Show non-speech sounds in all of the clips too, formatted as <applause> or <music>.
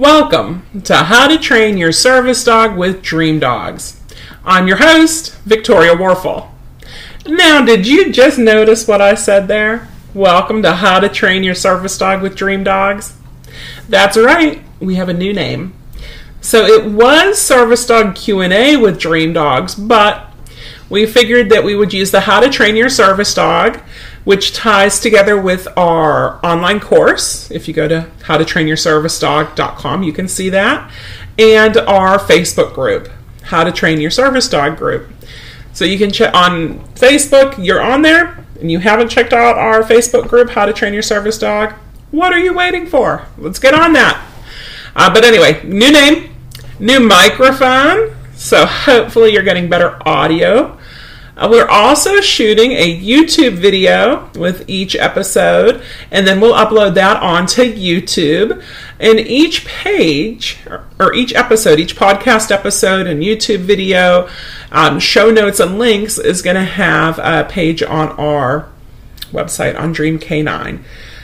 Welcome to How to Train Your Service Dog with Dream Dogs. I'm your host, Victoria Warfel. Now, did you just notice what I said there? Welcome to How to Train Your Service Dog with Dream Dogs. That's right, we have a new name. So it was Service Dog Q&A with Dream Dogs, but we figured that we would use the How to Train Your Service Dog, which ties together with our online course. If you go to howtotrainyourservicedog.com, you can see that, and our Facebook group, How to Train Your Service Dog group. So you can check on Facebook, you're on there, and you haven't checked out our Facebook group, How to Train Your Service Dog. What are you waiting for? Let's get on that. Uh, but anyway, new name, new microphone. So hopefully you're getting better audio. Uh, we're also shooting a YouTube video with each episode, and then we'll upload that onto YouTube. And each page, or, each episode, each podcast episode and YouTube video, um, show notes and links is going to have a page on our website on Dream K9.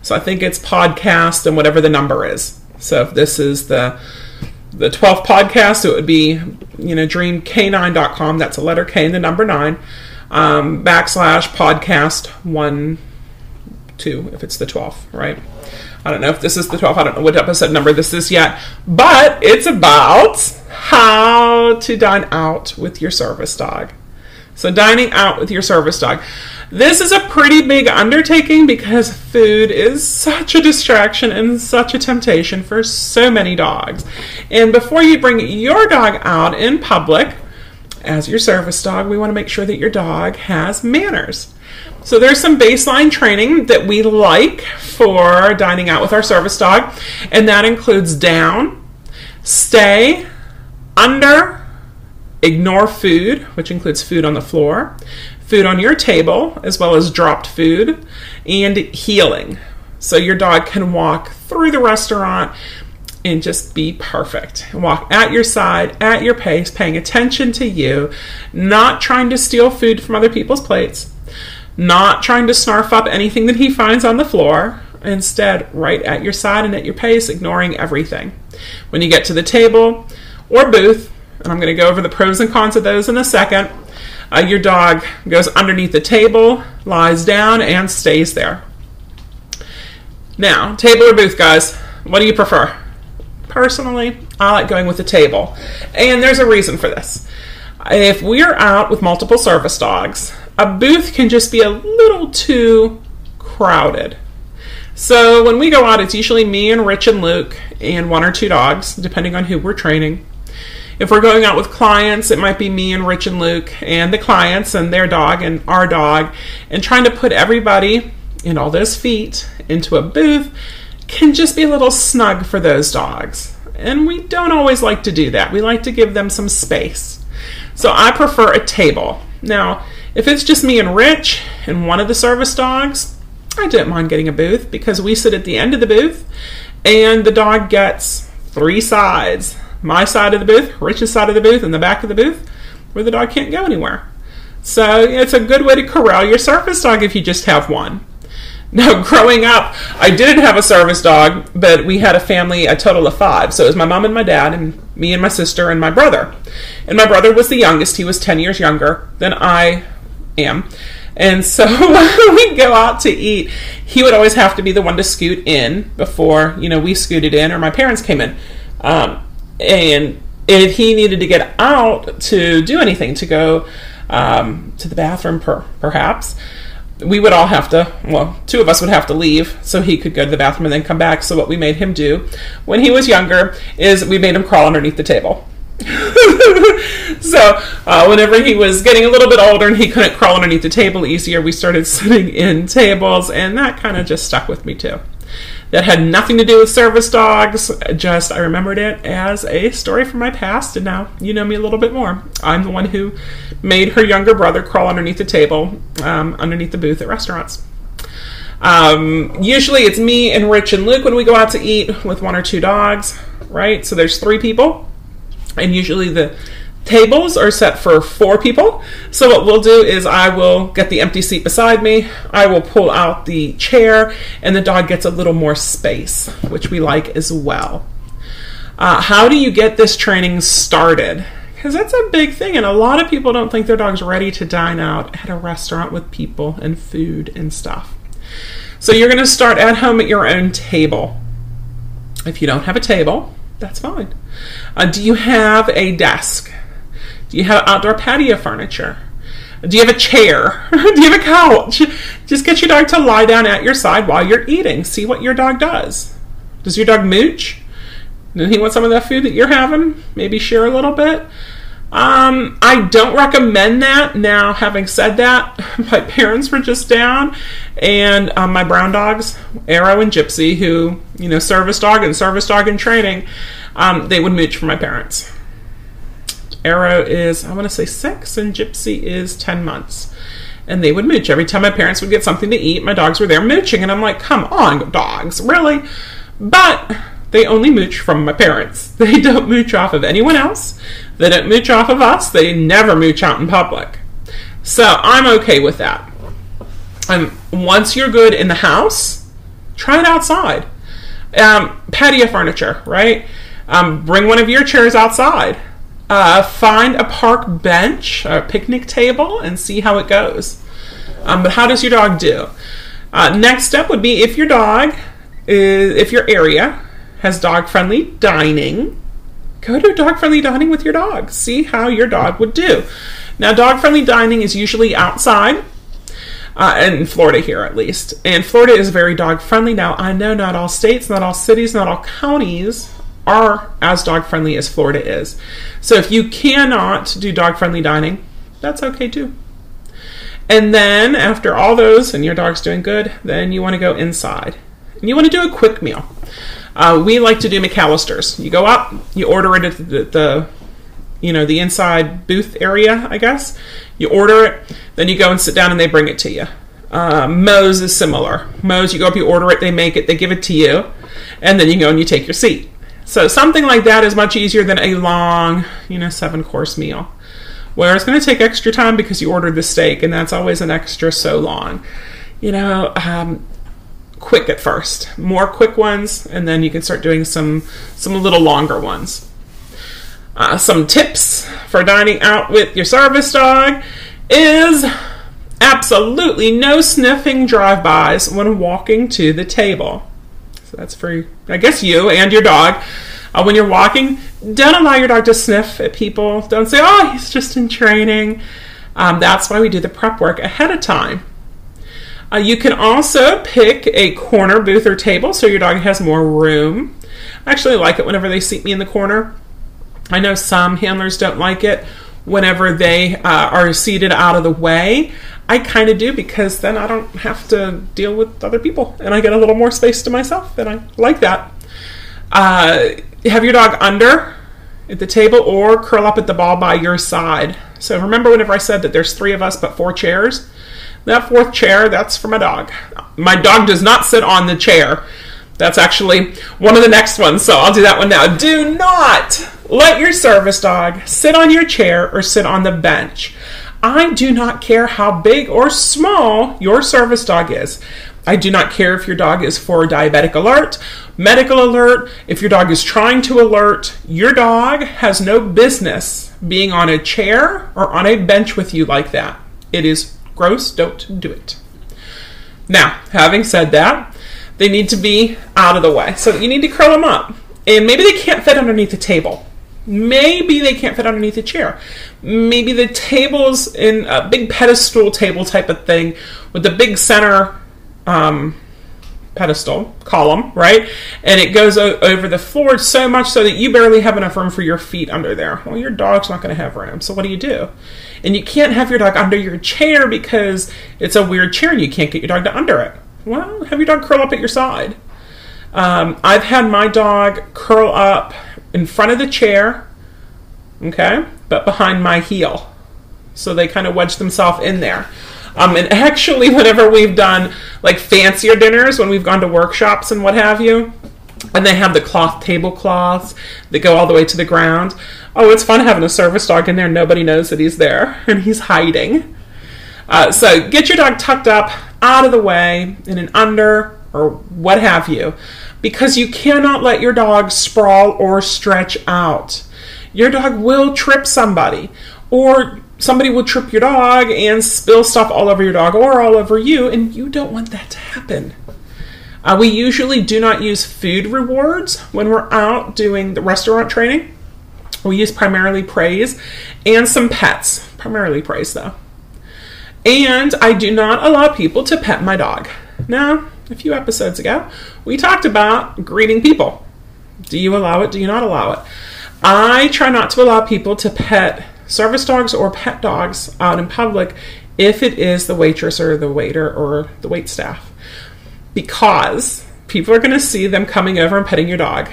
So I think it's podcast and whatever the number is. So if this is the the 12th podcast, it would be, you know, dreamk9.com. That's a letter K and the number nine, um, backslash podcast one, two, if it's the 12th, right? I don't know if this is the 12th. I don't know what episode number this is yet, but it's about how to dine out with your service dog. So, dining out with your service dog. This is a pretty big undertaking because food is such a distraction and such a temptation for so many dogs. And before you bring your dog out in public, as your service dog, we want to make sure that your dog has manners. So there's some baseline training that we like for dining out with our service dog, and that includes down, stay, under, ignore food, which includes food on the floor, food on your table, as well as dropped food, and heeling. So your dog can walk through the restaurant and just be perfect. Walk at your side, at your pace, paying attention to you, not trying to steal food from other people's plates, not trying to snarf up anything that he finds on the floor. Instead, right at your side and at your pace, ignoring everything. When you get to the table or booth, and I'm going to go over the pros and cons of those in a second, uh, your dog goes underneath the table, lies down, and stays there. Now, table or booth, guys, what do you prefer? Personally, I like going with the table. And there's a reason for this. If we're out with multiple service dogs, a booth can just be a little too crowded. So when we go out, it's usually me and Rich and Luke and one or two dogs, depending on who we're training. If we're going out with clients, it might be me and Rich and Luke and the clients and their dog and our dog, and trying to put everybody and all those feet into a booth can just be a little snug for those dogs. And we don't always like to do that. We like to give them some space. So I prefer a table. Now, if it's just me and Rich and one of the service dogs, I didn't mind getting a booth because we sit at the end of the booth and the dog gets three sides my side of the booth, Rich's side of the booth, and the back of the booth where the dog can't go anywhere. So it's a good way to corral your service dog if you just have one. Now, <laughs> growing up, I didn't have a service dog, but we had a family, a total of five. So it was my mom and my dad, and me and my sister and my brother. And my brother was the youngest. He was 10 years younger than I am. And so <laughs> when we go out to eat, he would always have to be the one to scoot in before, you know, we scooted in or my parents came in. Um, and if he needed to get out to do anything, to go um, to the bathroom, per, perhaps, we would all have to, well, two of us would have to leave so he could go to the bathroom and then come back. So, what we made him do when he was younger is we made him crawl underneath the table. <laughs> so, uh, whenever he was getting a little bit older and he couldn't crawl underneath the table easier, we started <laughs> sitting in tables, and that kind of just stuck with me too that had nothing to do with service dogs. Just I remembered it as a story from my past, and now you know me a little bit more. I'm the one who made her younger brother crawl underneath the table, um, underneath the booth at restaurants. Um, usually it's me and Rich and Luke when we go out to eat with one or two dogs, right? So there's three people, and usually the tables are set for four people. So what we'll do is I will get the empty seat beside me, I will pull out the chair, and the dog gets a little more space, which we like as well. Uh, how do you get this training started? Because that's a big thing, and a lot of people don't think their dog's ready to dine out at a restaurant with people and food and stuff. So you're going to start at home at your own table. If you don't have a table, that's fine. Uh, do you have a desk? Do you have outdoor patio furniture? Do you have a chair? <laughs> do you have a couch? Just get your dog to lie down at your side while you're eating. See what your dog does. Does your dog mooch? Does he want some of that food that you're having? Maybe share a little bit. Um, I don't recommend that. Now, having said that, <laughs> my parents were just down, and um, my brown dogs, Arrow and Gypsy, who you know, service dog and service dog in training, um, they would mooch for my parents. Arrow is, I want to say six, and Gypsy is 10 months. And they would mooch. Every time my parents would get something to eat, my dogs were there mooching. And I'm like, come on, dogs, really? But they only mooch from my parents. <laughs> They don't mooch off of anyone else. They don't mooch off of us. They never mooch out in public. So I'm okay with that. And once you're good in the house, try it outside. Um, patio furniture, right? Um, bring one of your chairs outside. Uh, find a park bench, a picnic table, and see how it goes. Um, but how does your dog do? Uh, next step would be if your dog, is, if your area has dog friendly dining, go to dog friendly dining with your dog. See how your dog would do. Now, dog friendly dining is usually outside. Uh, in Florida, here at least. And Florida is very dog friendly. Now, I know not all states, not all cities, not all counties are as dog friendly as Florida is. So if you cannot do dog friendly dining, that's okay too. And then after all those and your dog's doing good, then you want to go inside. And you want to do a quick meal. Uh, we like to do McAlister's. You go up, you order it at the, the, you know the inside booth area, I guess. You order it, then you go and sit down, and they bring it to you. Uh, Moe's is similar. Moe's, you go up, you order it, they make it, they give it to you, and then you go and you take your seat. So something like that is much easier than a long, you know, seven course meal. Where it's going to take extra time because you ordered the steak, and that's always an extra so long. You know, um, quick at first, more quick ones, and then you can start doing some some little longer ones. Uh, some tips for dining out with your service dog is absolutely no sniffing drive-bys when walking to the table. So that's for, I guess, you and your dog. Uh, when you're walking, don't allow your dog to sniff at people. Don't say, oh, he's just in training. Um, that's why we do the prep work ahead of time. Uh, you can also pick a corner booth or table so your dog has more room. I actually like it whenever they seat me in the corner. I know some handlers don't like it whenever they uh, are seated out of the way. I kind of do because then I don't have to deal with other people and I get a little more space to myself, and I like that. Uh, have your dog under at the table or curl up at the ball by your side. So remember whenever I said that there's three of us but four chairs? That fourth chair, that's for my dog. My dog does not sit on the chair. That's actually one of the next ones, so I'll do that one now. Do not let your service dog sit on your chair or sit on the bench. I do not care how big or small your service dog is. I do not care if your dog is for diabetic alert, medical alert, if your dog is trying to alert. Your dog has no business being on a chair or on a bench with you like that. It is gross. Don't do it. Now, having said that, they need to be out of the way. So you need to curl them up. And maybe they can't fit underneath the table. Maybe they can't fit underneath a chair. Maybe the table's in a big pedestal table type of thing with the big center um, pedestal column, right? And it goes o- over the floor so much so that you barely have enough room for your feet under there. Well, your dog's not going to have room. So what do you do? And you can't have your dog under your chair because it's a weird chair and you can't get your dog to under it. Well, have your dog curl up at your side. Um, I've had my dog curl up in front of the chair, okay, but behind my heel. So they kind of wedge themselves in there. Um, and actually, <laughs> whenever we've done like fancier dinners, when we've gone to workshops and what have you, and they have the cloth tablecloths that go all the way to the ground. Oh, it's fun having a service dog in there. Nobody knows that he's there <laughs> and he's hiding. Uh, so get your dog tucked up out of the way in an under or what have you. Because you cannot let your dog sprawl or stretch out. Your dog will trip somebody, or somebody will trip your dog and spill stuff all over your dog or all over you, and you don't want that to happen. Uh, we usually do not use food rewards when we're out doing the restaurant training. We use primarily praise and some pets, primarily praise though. And I do not allow people to pet my dog. Now, a few episodes ago, we talked about greeting people. Do you allow it? Do you not allow it? I try not to allow people to pet service dogs or pet dogs out in public if it is the waitress or the waiter or the wait staff because people are going to see them coming over and petting your dog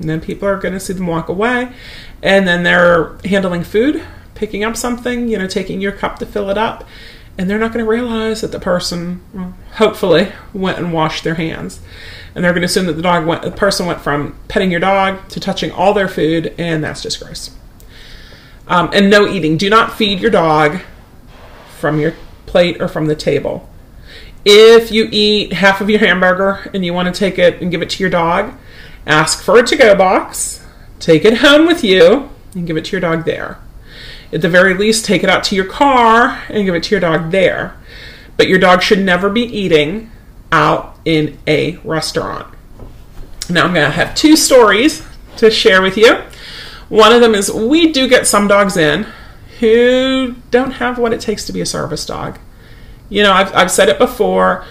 and then people are going to see them walk away and then they're handling food picking up something you know taking your cup to fill it up and they're not going to realize that the person hopefully went and washed their hands and they're going to assume that the dog went the person went from petting your dog to touching all their food and that's just gross um, and no eating. Do not feed your dog from your plate or from the table. If you eat half of your hamburger and you want to take it and give it to your dog, ask for a to go box, take it home with you, and give it to your dog there. At the very least, take it out to your car and give it to your dog there. But your dog should never be eating out in a restaurant. Now, I'm going to have two stories to share with you. One of them is we do get some dogs in who don't have what it takes to be a service dog. You know, I've, I've said it before.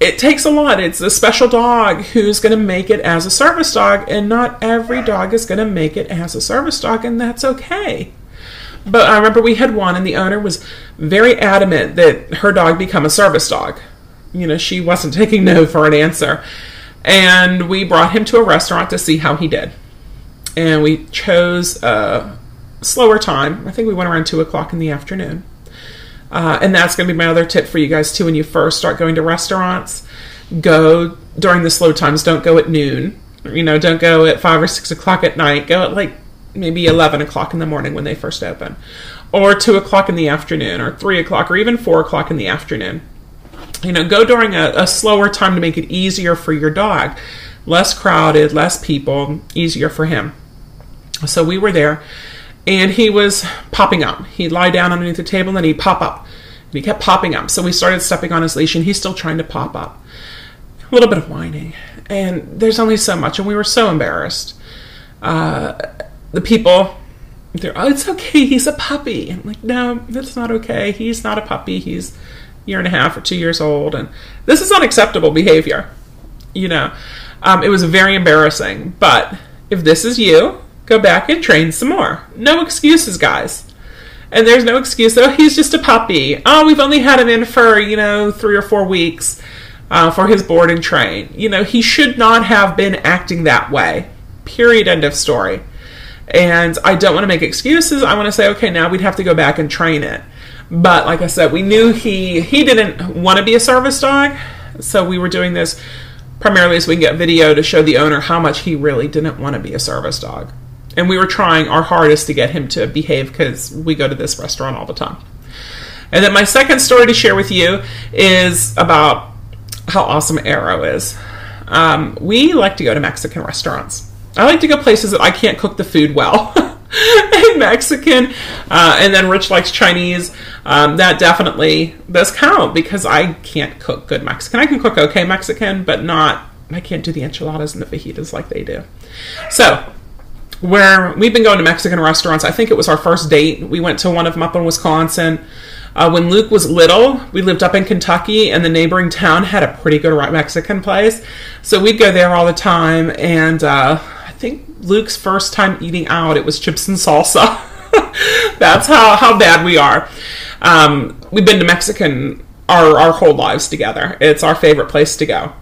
It takes a lot. It's a special dog who's going to make it as a service dog, and not every dog is going to make it as a service dog, and that's okay. But I remember we had one, and the owner was very adamant that her dog become a service dog. You know, she wasn't <laughs> taking no for an answer. And we brought him to a restaurant to see how he did and we chose a slower time. I think we went around two o'clock in the afternoon. Uh, and that's going to be my other tip for you guys too. When you first start going to restaurants, go during the slow times. Don't go at noon. You know, don't go at five or six o'clock at night. Go at like maybe eleven o'clock in the morning when they first open, or two o'clock in the afternoon, or three o'clock, or even four o'clock in the afternoon. You know, go during a, a slower time to make it easier for your dog. Less crowded, less people, easier for him. So we were there, and he was popping up. He'd lie down underneath the table, and then he'd pop up. And he kept popping up. So we started stepping on his leash, and he's still trying to pop up. A little bit of whining. And there's only so much, and we were so embarrassed. Uh, the people, they're, oh, it's okay, he's a puppy. I'm like, no, that's not okay. He's not a puppy. He's a year and a half or two years old, and this is unacceptable behavior. You know, um, it was very embarrassing. But if this is you, go back and train some more. No excuses, guys. And there's no excuse. Oh, he's just a puppy. Oh, we've only had him in for, you know, three or four weeks uh, for his board and train. You know, he should not have been acting that way. Period. End of story. And I don't want to make excuses. I want to say, okay, now we'd have to go back and train it. But like I said, we knew he he didn't want to be a service dog, so we were doing this primarily so we can get video to show the owner how much he really didn't want to be a service dog and we were trying our hardest to get him to behave because we go to this restaurant all the time. And then my second story to share with you is about how awesome Arrow is. Um, we like to go to Mexican restaurants. I like to go places that I can't cook the food well. <laughs> Mexican, uh, and then Rich likes Chinese. Um, that definitely does count because I can't cook good Mexican. I can cook okay Mexican, but not. I can't do the enchiladas and the fajitas like they do. So where we've been going to Mexican restaurants. I think it was our first date. We went to one of them up in Wisconsin. Uh, when Luke was little, we lived up in Kentucky, and the neighboring town had a pretty good Mexican place. So we'd go there all the time. And uh, think Luke's first time eating out, it was chips and salsa. <laughs> That's how, how bad we are. Um, we've been to Mexican our, our whole lives together. It's our favorite place to go.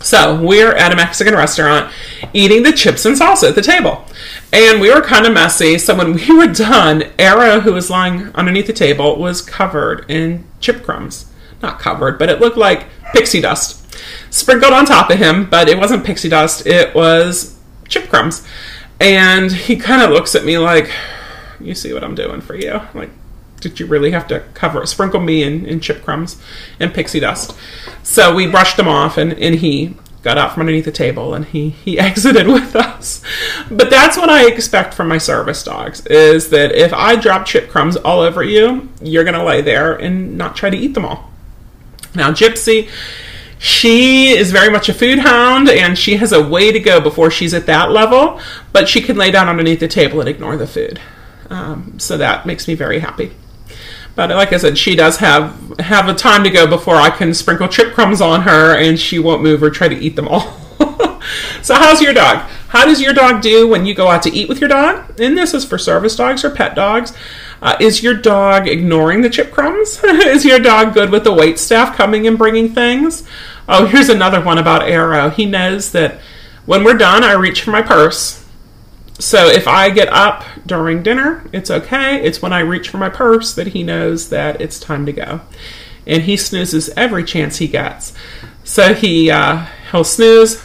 So we're at a Mexican restaurant eating the chips and salsa at the table. And we were kind of messy. So when we <laughs> were done, Arrow, who was lying underneath the table, was covered in chip crumbs. Not covered, but it looked like pixie dust. Sprinkled on top of him, but it wasn't pixie dust, it was chip crumbs. And he kind of looks at me like, You see what I'm doing for you? Like, did you really have to cover sprinkle me in, in chip crumbs and pixie dust? So we brushed them off, and, and he got out from underneath the table and he he <laughs> exited with us. But that's what I expect from my service dogs is that if I drop chip crumbs all over you, you're going to lay there and not try to eat them all. Now, Gypsy, she is very much a food hound and she has a way to go before she's at that level, but she can lay down underneath the table and ignore the food. Um, so that makes me very happy. But like I said, she does have have a time to go before I can sprinkle chip crumbs on her and she won't move or try to eat them all. <laughs> so how's your dog? How does your dog do when you go out to eat with your dog? And this is for service dogs or pet dogs. Uh, is your dog ignoring the chip crumbs? <laughs> is your dog good with the wait staff coming and bringing things? Oh, here's another one about Arrow. He knows that when we're done, I reach for my purse. So if I get up during dinner, it's okay. It's when I reach for my purse that he knows that it's time to go. And he snoozes every chance he gets. So he uh, he'll snooze,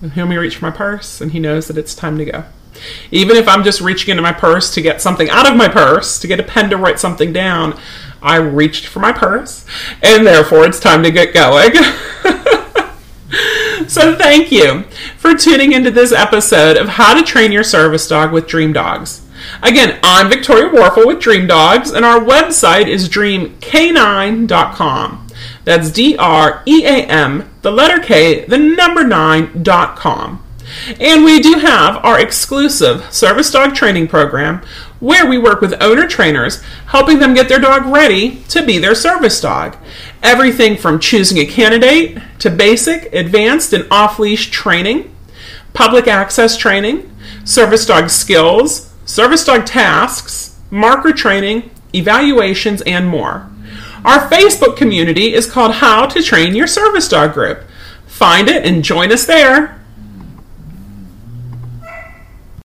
and he'll me reach for my purse, and he knows that it's time to go. Even if I'm just reaching into my purse to get something out of my purse, to get a pen to write something down, I reached for my purse, and therefore it's time to get going. <laughs> so, thank you for tuning into this episode of How to Train Your Service Dog with Dream Dogs. Again, I'm Victoria Warfel with Dream Dogs, and our website is dreamk9.com. That's D R E A M, the letter K, the number 9.com. And we do have our exclusive service dog training program where we work with owner trainers, helping them get their dog ready to be their service dog. Everything from choosing a candidate to basic, advanced, and off leash training, public access training, service dog skills, service dog tasks, marker training, evaluations, and more. Our Facebook community is called How to Train Your Service Dog Group. Find it and join us there.